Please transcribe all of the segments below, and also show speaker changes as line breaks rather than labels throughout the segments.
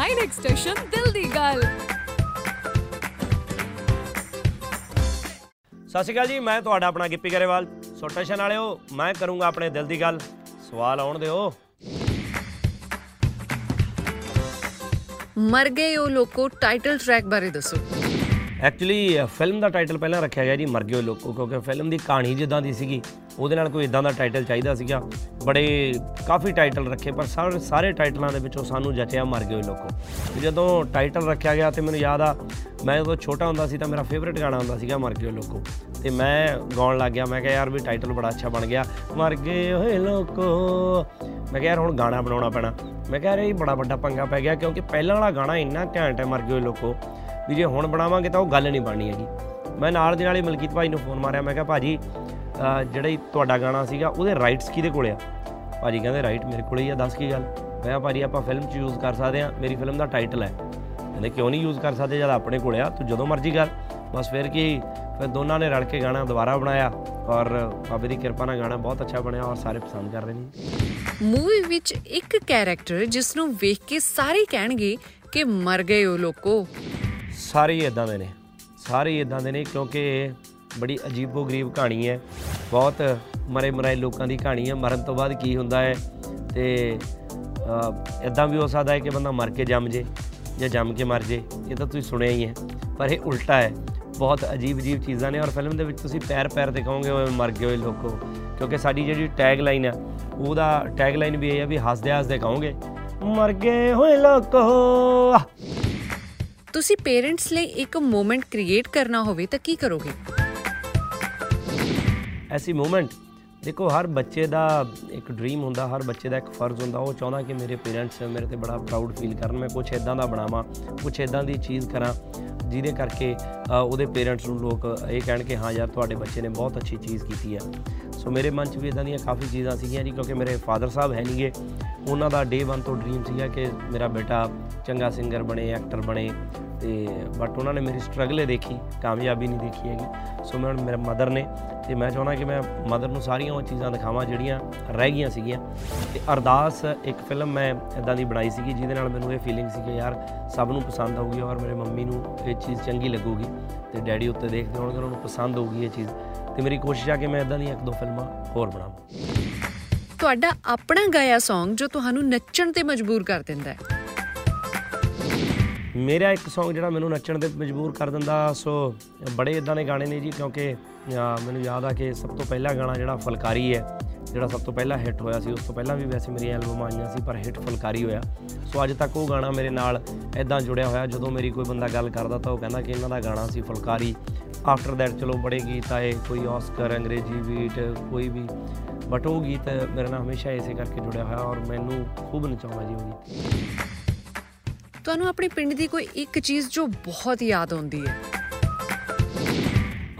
9x station ਦਿਲ ਦੀ ਗੱਲ
ਸਤਿ ਸ਼੍ਰੀ ਅਕਾਲ ਜੀ ਮੈਂ ਤੁਹਾਡਾ ਆਪਣਾ ਗਿੱਪੀ ਗਰੇਵਾਲ। ਸੋ ਟੈਸ਼ਨ ਵਾਲਿਓ ਮੈਂ ਕਰੂੰਗਾ ਆਪਣੇ ਦਿਲ ਦੀ ਗੱਲ। ਸਵਾਲ ਆਉਣ ਦਿਓ।
ਮਰ ਗਏ ਉਹ ਲੋਕੋ ਟਾਈਟਲ ਟਰੈਕ ਬਾਰੇ ਦੱਸੋ।
ਐਕਚੁਅਲੀ ਫਿਲਮ ਦਾ ਟਾਈਟਲ ਪਹਿਲਾਂ ਰੱਖਿਆ ਗਿਆ ਜੀ, ਮਰ ਗਏ ਹੋਏ ਲੋਕੋ, ਕਿਉਂਕਿ ਫਿਲਮ ਦੀ ਕਹਾਣੀ ਜਿੱਦਾਂ ਦੀ ਸੀਗੀ, ਉਹਦੇ ਨਾਲ ਕੋਈ ਇਦਾਂ ਦਾ ਟਾਈਟਲ ਚਾਹੀਦਾ ਸੀਗਾ। ਬੜੇ ਕਾਫੀ ਟਾਈਟਲ ਰੱਖੇ, ਪਰ ਸਾਰੇ ਸਾਰੇ ਟਾਈਟਲਾਂ ਦੇ ਵਿੱਚੋਂ ਸਾਨੂੰ ਜਚਿਆ ਮਰ ਗਏ ਹੋਏ ਲੋਕੋ। ਤੇ ਜਦੋਂ ਟਾਈਟਲ ਰੱਖਿਆ ਗਿਆ ਤੇ ਮੈਨੂੰ ਯਾਦ ਆ, ਮੈਂ ਜਦੋਂ ਛੋਟਾ ਹੁੰਦਾ ਸੀ ਤਾਂ ਮੇਰਾ ਫੇਵਰਿਟ ਗਾਣਾ ਹੁੰਦਾ ਸੀਗਾ, ਮਰ ਗਏ ਹੋਏ ਲੋਕੋ। ਤੇ ਮੈਂ ਗਾਉਣ ਲੱਗ ਗਿਆ, ਮੈਂ ਕਿਹਾ ਯਾਰ ਵੀ ਟਾਈਟਲ ਬੜਾ ਅੱਛਾ ਬਣ ਗਿਆ। ਮਰ ਗਏ ਹੋਏ ਲੋਕੋ। ਮੈਂ ਕਿਹਾ ਯਾਰ ਹੁਣ ਗਾਣਾ ਬਣਾਉਣਾ ਪੈਣਾ। ਮੈਂ ਕਿਹਾ ਯਾਰ ਇਹ ਬੜਾ ਵੱਡਾ ਪੰਗਾ ਪੈ ਗਿਆ, ਕਿਉਂਕਿ ਪਹਿਲਾਂ ਵਾਲਾ ਗਾਣਾ ਇੰਨਾ ਘੈਂਟ ਹੈ, ਮਰ ਗਏ ਹੋਏ ਲੋਕੋ। ਵੀ ਜੇ ਹੁਣ ਬਣਾਵਾਂਗੇ ਤਾਂ ਉਹ ਗੱਲ ਨਹੀਂ ਬਣਨੀ ਹੈਗੀ। ਮੈਂ ਨਾਲ ਦੇ ਨਾਲ ਹੀ ਮਲਕੀਤ ਭਾਈ ਨੂੰ ਫੋਨ ਮਾਰਿਆ, ਮੈਂ ਕਿਹਾ, ਭਾਜੀ, ਅਹ, ਜਿਹੜਾ ਹੀ ਤੁਹਾਡਾ ਗਾਣਾ ਸੀਗਾ, ਉਹਦੇ ਰਾਈਟਸ ਕਿਹਦੇ ਕੋਲੇ ਆ? ਭਾਜੀ ਕਹਿੰਦੇ ਰਾਈਟ ਮੇਰੇ ਕੋਲੇ ਹੀ ਆ, ਦੱਸ ਕੀ ਗੱਲ? ਮੈਂ ਕਿਹਾ, ਭਾਜੀ, ਆਪਾਂ ਫਿਲਮ 'ਚ ਯੂਜ਼ ਕਰ ਸਕਦੇ ਆ, ਮੇਰੀ ਫਿਲਮ ਦਾ ਟਾਈਟਲ ਹੈ। ਕਹਿੰਦੇ, ਕਿਉਂ ਨਹੀਂ ਯੂਜ਼ ਕਰ ਸਕਦੇ? ਜਦ ਆਪਣੇ ਕੋਲੇ ਆ, ਤੂੰ ਜਦੋਂ ਮਰਜ਼ੀ ਕਰ। ਬਸ ਫਿਰ ਕੀ, ਫਿਰ ਦੋਨਾਂ ਨੇ ਰਲ ਕੇ ਗਾਣਾ ਦੁਬਾਰਾ ਬਣਾਇਆ ਔਰ ਬਾਬੇ ਦੀ ਕਿਰਪਾ ਨਾਲ ਗਾਣਾ ਬਹੁਤ ਅੱਛਾ ਬਣਿਆ ਔਰ ਸਾਰੇ ਪਸੰਦ ਕਰ ਰਹੇ ਨੇ।
ਮੂਵੀ ਵਿੱਚ ਇੱਕ ਕੈਰੈਕਟਰ ਜਿਸ ਨੂੰ ਵੇਖ ਕੇ ਸਾਰੇ ਕਹਿਣਗੇ ਕਿ ਮਰ ਗਏ ਉਹ ਲੋਕੋ।
ਸਾਰੇ ਹੀ ਇਦਾਂ ਦੇ ਨੇ। ਸਾਰੇ ਹੀ ਇਦਾਂ ਦੇ ਨੇ ਕਿਉਂਕਿ ਇਹ ਬੜੀ ਅਜੀਬੋ-ਗਰੀਬ ਕਹਾਣੀ ਹੈ। ਬਹੁਤ ਮਰੇ ਮਰਾਏ ਲੋਕਾਂ ਦੀ ਕਹਾਣੀ ਹੈ। ਮਰਨ ਤੋਂ ਬਾਅਦ ਕੀ ਹੁੰਦਾ ਹੈ ਤੇ ਇਦਾਂ ਵੀ ਹੋ ਸਕਦਾ ਹੈ ਕਿ ਬੰਦਾ ਮਰ ਕੇ ਜੰਮ ਜੇ ਜਾਂ ਜੰਮ ਕੇ ਮਰ ਜੇ। ਇਹ ਤਾਂ ਤੁਸੀਂ ਸੁਣਿਆ ਹੀ ਹੈ। ਪਰ ਇਹ ਉਲਟਾ ਹੈ। ਬਹੁਤ ਅਜੀਬ-ਅਜੀਬ ਚੀਜ਼ਾਂ ਨੇ ਔਰ ਫਿਲਮ ਦੇ ਵਿੱਚ ਤੁਸੀਂ ਪੈਰ ਪੈਰ ਤੇ ਕਹੋਗੇ ਓਏ ਮਰ ਗਏ ਓਏ ਲੋਕੋ। ਕਿਉਂਕਿ ਸਾਡੀ ਜਿਹੜੀ ਟੈਗ ਲਾਈਨ ਹੈ ਉਹਦਾ ਟੈਗ ਲਾਈਨ ਵੀ ਇਹ ਹੈ ਵੀ ਹੱਸਦੇ ਹੱਸਦੇ ਕਹੋਗੇ, ਮਰ ਗਏ ਹੋਏ ਲੋਕੋ!
ਤੁਸੀਂ ਪੇਰੈਂਟਸ ਲਈ ਇੱਕ ਮੂਮੈਂਟ ਕ੍ਰੀਏਟ ਕਰਨਾ ਹੋਵੇ ਤਾਂ ਕੀ ਕਰੋਗੇ?
ਐਸੀ ਮੂਮੈਂਟ? ਦੇਖੋ ਹਰ ਬੱਚੇ ਦਾ ਇੱਕ ਡ੍ਰੀਮ ਹੁੰਦਾ ਹਰ ਬੱਚੇ ਦਾ ਇੱਕ ਫਰਜ਼ ਹੁੰਦਾ। ਉਹ ਚਾਹੁੰਦਾ ਕਿ ਮੇਰੇ ਪੇਰੈਂਟਸ ਮੇਰੇ ਤੇ ਬੜਾ ਪ੍ਰਾਊਡ ਫੀਲ ਕਰਨ ਮੈਂ ਕੁਝ ਇਦਾਂ ਦਾ ਬਣਾਵਾਂ ਕੁਝ ਇਦਾਂ ਦੀ ਚੀਜ਼ ਕਰਾਂ ਜਿਹਦੇ ਕਰਕੇ ਅ, ਉਹਦੇ ਪੇਰੈਂਟਸ ਨੂੰ ਲੋਕ ਇਹ ਕਹਿਣ ਕਿ ਹਾਂ ਯਾਰ ਤੁਹਾਡੇ ਬੱਚੇ ਨੇ ਬਹੁਤ ਅੱਛੀ ਚੀਜ਼ ਕੀਤੀ ਹੈ। ਸੋ ਮੇਰੇ ਮਨ 'ਚ ਵੀ ਇਦਾਂ ਦੀਆਂ ਕਾਫੀ ਚੀਜ਼ਾਂ ਸੀਗੀਆਂ ਜੀ, ਕਿਉਂਕਿ ਮੇਰੇ ਫਾਦਰ ਸਾਹਿਬ ਹੈ ਨਹੀਂਗੇ। ਉਹਨਾਂ ਦਾ ਡੇ 1 ਤੋਂ ਡ੍ਰੀਮ ਸੀਗਾ ਕਿ ਮੇਰਾ ਬੇਟਾ ਚੰਗਾ ਸਿੰਗਰ ਬਣੇ ਐਕਟਰ ਬਣੇ। ਤੇ ਬਟ ਉਹਨਾਂ ਨੇ ਮੇਰੀ ਸਟਰਗਲ ਦੇਖੀ, ਕਾਮਯਾਬੀ ਨਹੀਂ ਦੇਖੀ ਹੈਗੀ। ਸੋ ਮੈਂ ਹੁਣ ਮੇਰੇ ਮਦਰ ਨੇ ਤੇ ਮੈਂ ਚਾਹੁੰਦਾ ਕਿ ਮੈਂ ਮਦਰ ਨੂੰ ਸਾਰੀਆਂ ਉਹ ਚੀਜ਼ਾਂ ਦਿਖਾਵਾਂ ਜਿਹੜੀਆਂ ਰਹਿ ਗਈਆਂ ਸੀਗੀਆਂ। ਤੇ ਅਰਦਾਸ ਇੱਕ ਫਿਲਮ ਮੈਂ ਇਦਾਂ ਦੀ ਬਣਾਈ ਸੀਗੀ, ਜਿਹਦੇ ਨਾਲ ਮੈਨੂੰ ਇਹ ਫੀਲਿੰਗ ਸੀ ਕਿ ਯਾਰ ਸਭ ਨੂੰ ਪਸੰਦ ਆਊਗੀ ਔਰ ਮੇਰੇ ਮੰਮੀ ਨੂੰ ਇਹ ਚੀਜ਼ ਚੰਗੀ ਲੱਗੂਗੀ। ਤੇ ਡੈਡੀ ਉੱਤੇ ਦੇਖਦੇ ਹੋਣਗੇ, ਉਹਨਾਂ ਨੂੰ ਪਸੰਦ ਆਊਗੀ ਇਹ ਚੀਜ਼। ਤੇ ਮੇਰੀ ਕੋਸ਼ਿਸ਼ ਆ ਕਿ ਮੈਂ ਇਦਾਂ ਦੀਆਂ ਇੱਕ ਦੋ ਫਿਲਮਾਂ ਹੋਰ ਬਣਾਵਾਂ।
ਤੁਹਾਡਾ ਆਪਣਾ ਗਾਇਆ Song ਜੋ ਤੁਹਾਨੂੰ ਨੱਚਣ ਤੇ ਮਜਬੂਰ ਕਰ ਦਿੰਦਾ ਹੈ।
ਮੇਰਾ ਇੱਕ Song ਜਿਹੜਾ ਮੈਨੂੰ ਨੱਚਣ ਤੇ ਮਜਬੂਰ ਕਰ ਦਿੰਦਾ ਸੋ ਬੜੇ ਇਦਾਂ ਦੇ ਗਾਣੇ ਨੇ ਜੀ ਕਿਉਂਕਿ ਮੈਨੂੰ ਯਾਦ ਆ ਕਿ ਸਭ ਤੋਂ ਪਹਿਲਾ ਗਾਣਾ ਜਿਹੜਾ ਫੁਲਕਾਰੀ ਹੈ ਜਿਹੜਾ ਸਭ ਤੋਂ ਪਹਿਲਾਂ ਹਿੱਟ ਹੋਇਆ ਸੀ ਉਸ ਤੋਂ ਪਹਿਲਾਂ ਵੀ ਵੈਸੇ ਮੇਰੀਆਂ ਐਲਬਮਾਂ ਆਈਆਂ ਸੀ ਪਰ ਹਿੱਟ ਫੁਲਕਾਰੀ ਹੋਇਆ। ਸੋ ਅੱਜ ਤੱਕ ਉਹ ਗਾਣਾ ਮੇਰੇ ਨਾਲ ਇਦਾਂ ਜੁੜਿਆ ਹੋਇਆ ਜਦੋਂ ਮੇਰੀ ਕੋਈ ਬੰਦਾ ਗੱਲ ਕਰਦਾ ਤਾਂ ਉਹ ਕਹਿੰਦਾ ਕਿ ਇਹਨਾਂ ਦਾ ਗਾਣਾ ਸੀ ਫੁਲਕਾਰੀ। ਆਫਟਰ ਦੈਟ ਚਲੋ ਬੜੇ ਗੀਤ ਆਏ ਕੋਈ ਆਸਕਰ ਅੰਗਰੇਜ਼ੀ ਬੀਟ ਕੋਈ ਵੀ। ਬਟ ਉਹ ਗੀਤ ਮੇਰੇ ਨਾਲ ਹਮੇਸ਼ਾ ਇਸੇ ਕਰਕੇ ਜੁੜਿਆ ਹੋਇਆ ਔਰ ਮੈਨੂੰ ਖੂਬ ਨਚਾਉਂਦਾ ਜੀ ਉਹ ਗੀਤ।
ਤੁਹਾਨੂੰ ਆਪਣੇ ਪਿੰਡ ਦੀ ਕੋਈ ਇੱਕ ਚੀਜ਼ ਜੋ ਬਹੁਤ ਯਾਦ ਆਉਂਦੀ ਹੈ?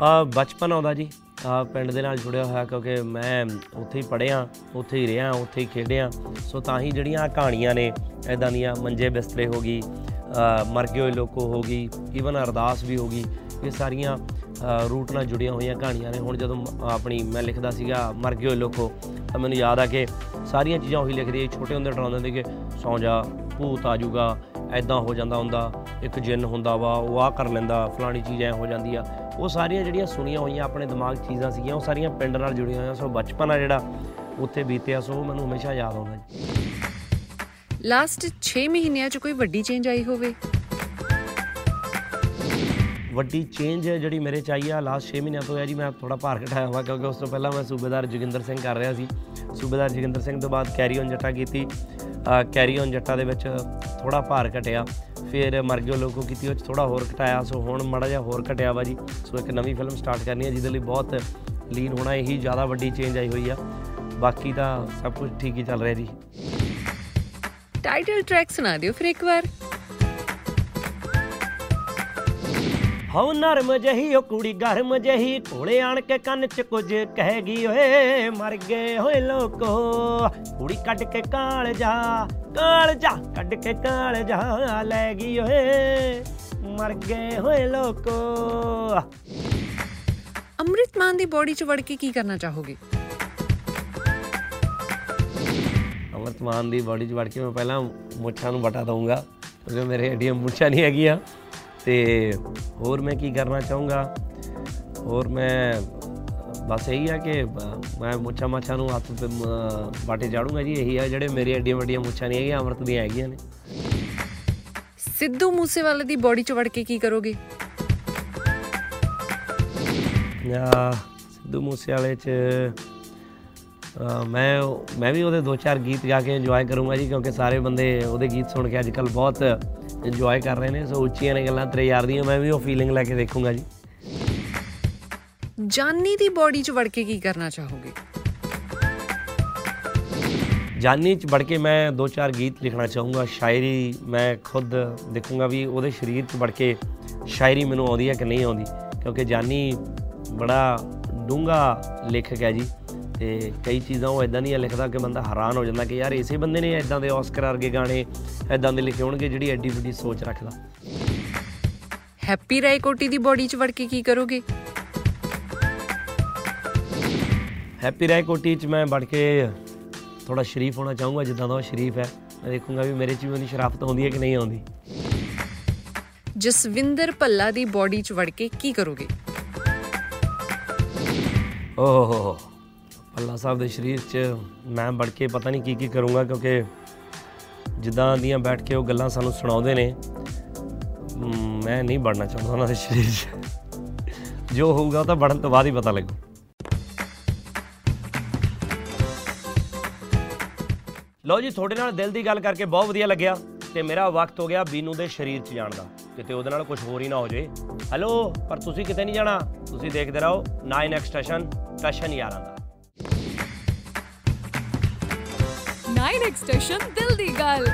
ਆ ਬਚਪਨ ਆਉਂਦਾ ਜੀ। ਆ ਪਿੰਡ ਦੇ ਨਾਲ ਜੁੜਿਆ ਹੋਇਆ ਕਿਉਂਕਿ ਮੈਂ ਉੱਥੇ ਹੀ ਪੜ੍ਹਿਆ ਉੱਥੇ ਹੀ ਰਿਹਾ ਉੱਥੇ ਹੀ ਖੇਡਿਆ। ਸੋ ਤਾਂ ਹੀ ਜਿਹੜੀਆਂ ਕਹਾਣੀਆਂ ਨੇ ਐਦਾਂ ਦੀਆਂ ਮੰਜੇ ਬਿਸਤਰੇ ਹੋ ਗਈ ਮਰ ਗਏ ਲੋਕੋ ਹੋ ਗਈ ਈਵਨ ਅਰਦਾਸ ਵੀ ਹੋ ਗਈ। ਇਹ ਸਾਰੀਆਂ ਅ, ਰੂਟ ਨਾਲ ਜੁੜੀਆਂ ਹੋਈਆਂ ਕਹਾਣੀਆਂ ਨੇ। ਹੁਣ ਜਦੋਂ ਮ- ਆਪਣੀ ਮੈਂ ਲਿਖਦਾ ਸੀਗਾ ਮਰ ਗਏ ਹੋਏ ਲੋਕੋ ਤਾਂ ਮੈਨੂੰ ਯਾਦ ਆ ਕਿ ਸਾਰੀਆਂ ਚੀਜ਼ਾਂ ਉਹੀ ਲਿਖਦੀ ਛੋਟੇ ਹੁੰਦੇ ਡਰਾਉਂਦੇ ਹੁੰਦੇ ਕਿ ਸੌਂ ਜਾ ਭੂਤ ਆ ਜਾਊਗਾ ਐਦਾਂ ਹੋ ਜਾਂਦਾ ਹੁੰਦਾ ਇੱਕ ਜਿੰਨ ਹੁੰਦਾ ਵਾ ਉਹ ਆ ਕਰ ਲੈਂਦਾ ਫਲਾਣੀ ਚੀਜ਼ ਐ ਹੋ ਜਾਂਦੀ ਆ। ਉਹ ਸਾਰੀਆਂ ਜਿਹੜੀਆਂ ਸੁਣੀਆਂ ਹੋਈਆਂ ਆਪਣੇ ਦਿਮਾਗ 'ਚ ਚੀਜ਼ਾਂ ਸੀਗੀਆਂ ਉਹ ਸਾਰੀਆਂ ਪਿੰਡ ਨਾਲ ਜੁੜੀਆਂ ਹੋਈਆਂ ਸੋ ਬਚਪਨ ਆ ਜਿਹੜਾ ਉੱਥੇ ਬੀਤਿਆ ਸੋ ਉਹ ਮੈਨੂੰ ਹਮੇਸ਼ਾ ਯਾਦ ਆਉਂਦਾ ਜੀ।
ਲਾਸਟ 6 ਮਹੀਨਿਆਂ 'ਚ ਕੋਈ ਵੱਡੀ ਚੇਂਜ ਆਈ ਹੋਵੇ?
ਵੱਡੀ ਚੇਂਜ ਜਿਹੜੀ ਮੇਰੇ ਚ ਆਈ ਆ। ਲਾਸਟ 6 ਮਹੀਨਿਆਂ ਤੋਂ ਹੈ ਜੀ, ਮੈਂ ਥੋੜਾ ਭਾਰ ਘਟਾਇਆ ਹੋਇਆ ਕਿਉਂਕਿ ਉਸ ਤੋਂ ਪਹਿਲਾਂ ਮੈਂ ਸੂਬੇਦਾਰ ਜੋਗਿੰਦਰ ਸਿੰਘ ਕਰ ਰਿਹਾ ਸੀ। ਸੂਬੇਦਾਰ ਜੋਗਿੰਦਰ ਸਿੰਘ ਤੋਂ ਬਾਅਦ ਕੈਰੀ ਔਨ ਜੱਟਾ ਕੀਤੀ। ਕੈਰੀ ਔਨ ਜੱਟਾ ਦੇ ਵਿੱਚ ਥੋੜਾ ਭਾਰ ਘਟਿਆ। ਫਿਰ ਮਰਗਿਓ ਲੋਕੋ ਕੀਤੀ, ਉਹ 'ਚ ਥੋੜਾ ਹੋਰ ਘਟਾਇਆ। ਸੋ ਹੁਣ ਮਾੜਾ ਜਿਹਾ ਹੋਰ ਘਟਿਆ ਵਾ ਜੀ। ਸੋ ਇੱਕ ਨਵੀਂ ਫਿਲਮ ਸਟਾਰਟ ਕਰਨੀ ਹੈ, ਜਿਹਦੇ ਲਈ ਬਹੁਤ ਲੀਨ ਹੋਣਾ, ਇਹੀ ਜ਼ਿਆਦਾ ਵੱਡੀ ਚੇਂਜ ਆਈ ਹੋਈ ਆ। ਬਾਕੀ ਤਾਂ ਸਭ ਕੁਝ ਠੀਕ ਹੀ ਚੱਲ ਰਿਹਾ ਜੀ।
ਟਾਈਟਲ ਟਰੈਕ ਸੁਣਾ ਦਿਓ ਫਿਰ ਇੱਕ ਵਾਰ।
ਹਉ ਨਰਮ ਜਹੀ ਉਹ ਕੁੜੀ ਗਰਮ ਜਹੀ ਕੋਲੇ ਆਣ ਕੇ ਕੰਨ ਚ ਕੁਝ ਕਹਿ ਗਈ ਓਏ ਮਰ ਗਏ ਹੋਏ ਲੋਕੋ। ਕੁੜੀ ਕੱਢ ਕੇ ਕਾਲ ਜਾ ਕਾਲ ਜਾ ਕੱਢ ਕੇ ਕਾਲ ਜਾ ਲੈ ਗਈ ਓਏ ਮਰ ਗਏ ਹੋਏ ਲੋਕੋ।
ਅੰਮ੍ਰਿਤ ਮਾਨ ਦੀ ਬੋਡੀ 'ਚ ਵੜ ਕੇ ਕੀ ਕਰਨਾ ਚਾਹੋਗੇ?
ਅਮਰਤਮਾਨ ਦੀ ਬਾਡੀ 'ਚ ਵੜ ਕੇ ਮੈਂ ਪਹਿਲਾਂ ਮੁੱਛਾਂ ਨੂੰ ਵਟਾ ਦਊਂਗਾ ਕਿਉਂਕਿ ਮੇਰੇ ਐਡੀਆਂ ਮੁੱਛਾਂ ਨਹੀਂ ਹੈਗੀਆਂ। ਤੇ ਹੋਰ ਮੈਂ ਕੀ ਕਰਨਾ ਚਾਹੂੰਗਾ? ਹੋਰ ਮੈਂ ਬਸ ਇਹੀ ਆ ਕਿ ਮੈਂ ਮੁੱਛਾਂ ਮਾਛਾਂ ਨੂੰ ਹੱਥ ਤੇ ਬਾਟੇ ਚਾੜੂੰਗਾ ਜੀ। ਇਹੀ ਆ ਜਿਹੜੇ ਮੇਰੇ ਐਡੀਆਂ ਵੱਡੀਆਂ ਮੁੱਛਾਂ ਨਹੀਂ ਹੈਗੀਆਂ ਅਮਰਤ ਦੀਆਂ ਹੈਗੀਆਂ ਨੇ।
ਸਿੱਧੂ ਮੂਸੇਵਾਲੇ ਦੀ ਬੋਡੀ 'ਚ ਵੜ ਕੇ ਕੀ ਕਰੋਗੇ?
ਆ ਸਿੱਧੂ ਮੂਸੇ ਵਾਲੇ ਚ ਮੈਂ ਮੈਂ ਵੀ ਉਹਦੇ ਦੋ ਚਾਰ ਗੀਤ ਗਾ ਕੇ ਇੰਜੋਏ ਕਰੂੰਗਾ ਜੀ ਕਿਉਂਕਿ ਸਾਰੇ ਬੰਦੇ ਉਹਦੇ ਗੀਤ ਸੁਣ ਕੇ ਅੱਜ ਕੱਲ ਬਹੁਤ ਇੰਜੋਏ ਕਰ ਰਹੇ ਨੇ ਸੋ ਉੱਚੀਆਂ ਨੇ ਗੱਲਾਂ ਤੇਰੇ ਯਾਰ ਦੀਆਂ ਮੈਂ ਵੀ ਉਹ ਫੀਲਿੰਗ ਲੈ ਕੇ ਦੇਖੂੰਗਾ ਜੀ।
ਜਾਨੀ ਦੀ ਬੋਡੀ 'ਚ ਵੜ ਕੇ ਕੀ ਕਰਨਾ ਚਾਹੋਗੇ?
ਜਾਨੀ ਚ ਵੜ ਕੇ ਮੈਂ ਦੋ ਚਾਰ ਗੀਤ ਲਿਖਣਾ ਚਾਹੂੰਗਾ ਸ਼ਾਇਰੀ ਮੈਂ ਖੁਦ ਦੇਖੂੰਗਾ ਵੀ ਉਹਦੇ ਸਰੀਰ ਚ ਵੜ ਕੇ ਸ਼ਾਇਰੀ ਮੈਨੂੰ ਆਉਂਦੀ ਹੈ ਕਿ ਨਹੀਂ ਆਉਂਦੀ ਕਿਉਂਕਿ ਜਾਨੀ ਬੜਾ ਡੂੰਘਾ ਲੇਖਕ ਹੈ ਜੀ। ਤੇ ਕਈ ਚੀਜ਼ਾਂ ਉਹ ਇਦਾਂ ਦੀਆਂ ਲਿਖਦਾ ਕਿ ਬੰਦਾ ਹੈਰਾਨ ਹੋ ਜਾਂਦਾ ਕਿ ਯਾਰ ਇਸੇ ਬੰਦੇ ਨੇ ਇਦਾਂ ਦੇ ਆਸਕਰ ਵਰਗੇ ਗਾਣੇ ਇਦਾਂ ਦੇ ਲਿਖੇ ਹੋਣਗੇ ਜਿਹੜੀ ਐਡੀ ਵੱਡੀ ਸੋਚ ਰੱਖਦਾ।
ਹੈਪੀ ਰਾਏਕੋਟੀ ਦੀ ਬੋਡੀ 'ਚ ਵੜ ਕੇ ਕੀ ਕਰੋਗੇ?
ਹੈਪੀ ਰਾਏ ਕੋਟੀ ਚ ਮੈਂ ਵੜ ਕੇ ਥੋੜਾ ਸ਼ਰੀਫ ਹੋਣਾ ਚਾਹੂੰਗਾ ਜਿੱਦਾਂ ਦਾ ਉਹ ਸ਼ਰੀਫ ਹੈ। ਮੈਂ ਦੇਖੂੰਗਾ ਵੀ ਮੇਰੇ ਚ ਵੀ ਉਹਦੀ ਸ਼ਰਾਫਤ ਆਉਂਦੀ ਹੈ ਕਿ ਨਹੀਂ ਆਉਂਦੀ।
ਜਸਵਿੰਦਰ ਭੱਲਾ ਦੀ ਬੋਡੀ 'ਚ ਵੜ ਕੇ ਕੀ ਕਰੋਗੇ?
ਓਹ ਅੱਲਾ ਸਾਹਿਬ ਦੇ ਸ਼ਰੀਰ 'ਚ ਮੈਂ ਵੜ ਕੇ ਪਤਾ ਨਹੀਂ ਕੀ ਕੀ ਕਰੂੰਗਾ ਕਿਉਂਕਿ ਜਿੱਦਾਂ ਦੀਆਂ ਬੈਠ ਕੇ ਉਹ ਗੱਲਾਂ ਸਾਨੂੰ ਸੁਣਾਉਂਦੇ ਨੇ ਮ, ਮੈਂ ਨਹੀਂ ਵੜਨਾ ਚਾਹੁੰਦਾ ਉਹਨਾਂ ਦੇ ਸ਼ਰੀਰ 'ਚ। ਜੋ ਹੋਊਗਾ ਉਹ ਤਾਂ ਵੜਨ ਤੋਂ ਬਾਅਦ ਹੀ ਪਤਾ ਲੱਗੂ। ਲਓ ਜੀ ਤੁਹਾਡੇ ਨਾਲ ਦਿਲ ਦੀ ਗੱਲ ਕਰਕੇ ਬਹੁਤ ਵਧੀਆ ਲੱਗਿਆ ਤੇ ਮੇਰਾ ਵਕਤ ਹੋ ਗਿਆ ਬੀਨੂ ਦੇ ਸ਼ਰੀਰ 'ਚ ਜਾਣ ਦਾ। ਕਿਤੇ ਉਹਦੇ ਨਾਲ ਕੁਝ ਹੋਰ ਹੀ ਨਾ ਹੋ ਜਾਏ। ਹੈਲੋ ਪਰ ਤੁਸੀਂ ਕਿਤੇ ਨਹੀਂ ਜਾਣਾ ਤੁਸੀਂ ਦੇਖਦੇ ਰਹੋ 9x ਸਟੇਸ਼ਨ ਸਟੇਸ਼ਨ ਯਾਰਾਂ ਦਾ।
9 ਐਕਸਟੇਸ਼ਨ ਦਿਲ ਦੀ ਗੱਲ